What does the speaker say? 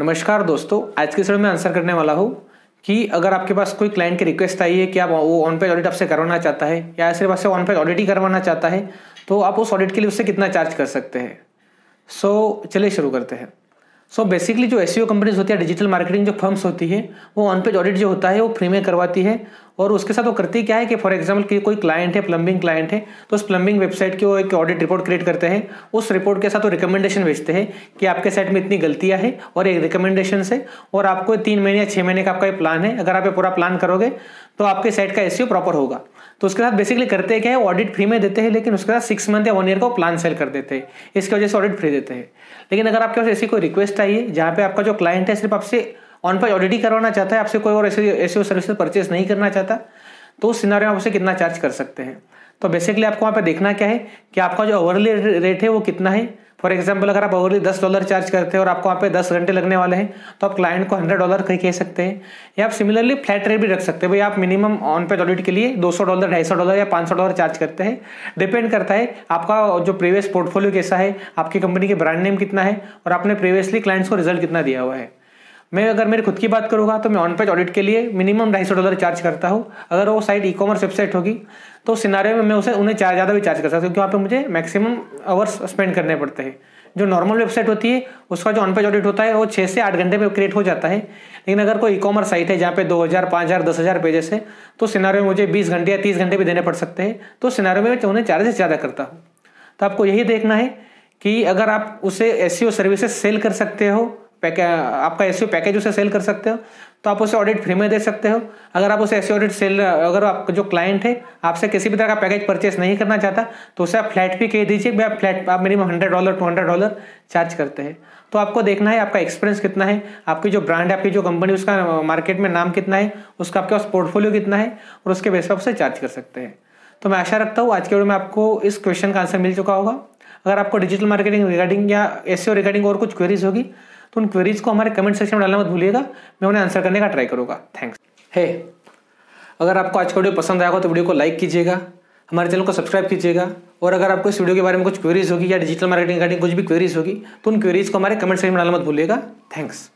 नमस्कार दोस्तों आज के समय में आंसर करने वाला हूँ कि अगर आपके पास कोई क्लाइंट की रिक्वेस्ट आई है कि आप वो ऑन पेज ऑडिट आपसे करवाना चाहता है या सिर्फ़ आपसे ऑन पेज ऑडिट ही करवाना चाहता है तो आप उस ऑडिट के लिए उससे कितना चार्ज कर सकते हैं? सो so, चलिए शुरू करते हैं। सो so, बेसिकली जो एस कंपनीज़ होती है डिजिटल मार्केटिंग जो फर्म्स होती है वो ऑन पेज ऑडिट जो होता है वो फ्री में करवाती है और उसके साथ वो करती क्या है कि फॉर एग्ज़ाम्पल कि कोई क्लाइंट है प्लम्बिंग क्लाइंट है तो उस प्लम्बिंग वेबसाइट की वो एक ऑडिट रिपोर्ट क्रिएट करते हैं। उस रिपोर्ट के साथ वो रिकमेंडेशन भेजते हैं कि आपके साइट में इतनी गलतियाँ हैं और एक रिकमेंडेशन है और आपको तीन महीने या छः महीने का आपका ये प्लान है। अगर आप ये पूरा प्लान करोगे तो आपके साइट का एस प्रॉपर होगा। तो उसके साथ बेसिकली करते क्या है ऑडिट फ्री में देते हैं, लेकिन उसके साथ सिक्स मंथ या वन ईयर का प्लान सेल कर देते हैं। इसकी वजह से ऑडिट फ्री देते हैं। लेकिन अगर आपके पास ऐसी कोई रिक्वेस्ट आई है, जहाँ पे आपका जो क्लाइंट है, सिर्फ़ आपसे ऑन पेज ऑडिट करवाना चाहता है, आपसे कोई और ऐसे ऐसी सर्विस परचेस नहीं करना चाहता तो उस सिनारे में आपसे कितना चार्ज कर सकते हैं? तो बेसिकली आपको वहाँ पे देखना क्या है कि आपका जो ओवरली रेट है वो कितना है? फॉर एग्ज़ाम्पल अगर आप ओवरली दस डॉलर चार्ज करते हैं और आपको वहाँ पे दस घंटे लगने वाले हैं तो आप क्लाइंट को हंड्रेड डॉलर कहीं, कह सकते हैं। या आप सिमिलरली फ्लैट रेट भी रख सकते हैं। भाई, आप मिनिमम ऑन पेज ऑडिट के लिए दो सौ डॉलर ढाई सौ डॉलर या पाँच सौ डॉलर चार्ज करते हैं। डिपेंड करता है आपका जो प्रीवियस पोर्टफोलियो कैसा है, आपकी कंपनी के ब्रांड नेम कितना है, और आपने प्रीवियसली क्लाइंट्स को रिज़ल्ट कितना दिया हुआ है। मैं अगर मेरी खुद की बात करूँगा तो मैं ऑन पेज ऑडिट के लिए मिनिमम ढाई सौ डॉलर चार्ज करता हूँ। अगर वो साइट ई कॉमर्स वेबसाइट होगी तो सिनारे में मैं उसे, उन्हें चार ज़्यादा भी चार्ज कर सकता हूँ, क्योंकि वहाँ पे मुझे मैक्सिमम आवर्स स्पेंड करने पड़ते हैं। जो नॉर्मल वेबसाइट होती है, उसका जो ऑन पेज ऑडिट होता है, वो छः से आठ घंटे में क्रिएट हो जाता है। लेकिन अगर कोई ई कॉमर्स साइट है, जहाँ पे दो हज़ार, पाँच हज़ार, दस हज़ार पेजेस है तो सिनारे में मुझे बीस घंटे या तीस घंटे भी देने पड़ सकते हैं। तो सिनारे में उन्हें चार्ज से ज़्यादा करता हूँ। तो आपको यही देखना है कि अगर आप उसे ऐसी सर्विसेज़ सेल कर सकते हो पैके, आपका एस पैकेज उसे सेल कर सकते हो तो आप उसे ऑडिट फ्री में दे सकते हो। अगर आप उसे ऐसे ऑडिट सेल अगर आपका जो क्लाइंट है, आपसे किसी भी तरह का पैकेज परचेस नहीं करना चाहता तो उसे आप फ्लैट भी कह दीजिए भाई आप फ्लैट आप minimum hundred dollar two hundred dollar charge करते हैं। तो आपको देखना है, आपका एक्सपीरियंस कितना है, आपकी जो ब्रांड आपकी जो कंपनी उसका मार्केट में नाम कितना है, उसका आपके पास पोर्टफोलियो कितना है, और उसके बेस पर उसे चार्ज कर सकते हैं। तो मैं आशा रखता हूँ, आज के वीडियो में आपको इस क्वेश्चन का आंसर मिल चुका होगा। अगर आपको डिजिटल मार्केटिंग रिगार्डिंग या एस रिगार्डिंग और कुछ क्वेरीज होगी तो उन क्वेरीज को हमारे कमेंट सेक्शन में डालना मत भूलिएगा। मैं उन्हें आंसर करने का ट्राई करूँगा। थैंक्स है अगर आपको आज का वीडियो पसंद आएगा तो वीडियो को लाइक कीजिएगा। हमारे चैनल को सब्सक्राइब कीजिएगा। और अगर आपको इस वीडियो के बारे में कुछ क्वेरीज होगी या डिजिटल मार्केटिंग रिगार्डिंग कुछ भी क्वेरीज होगी तो उन क्वेरीज को हमारे कमेंट सेक्शन में डालना मत भूलिएगा। थैंक्स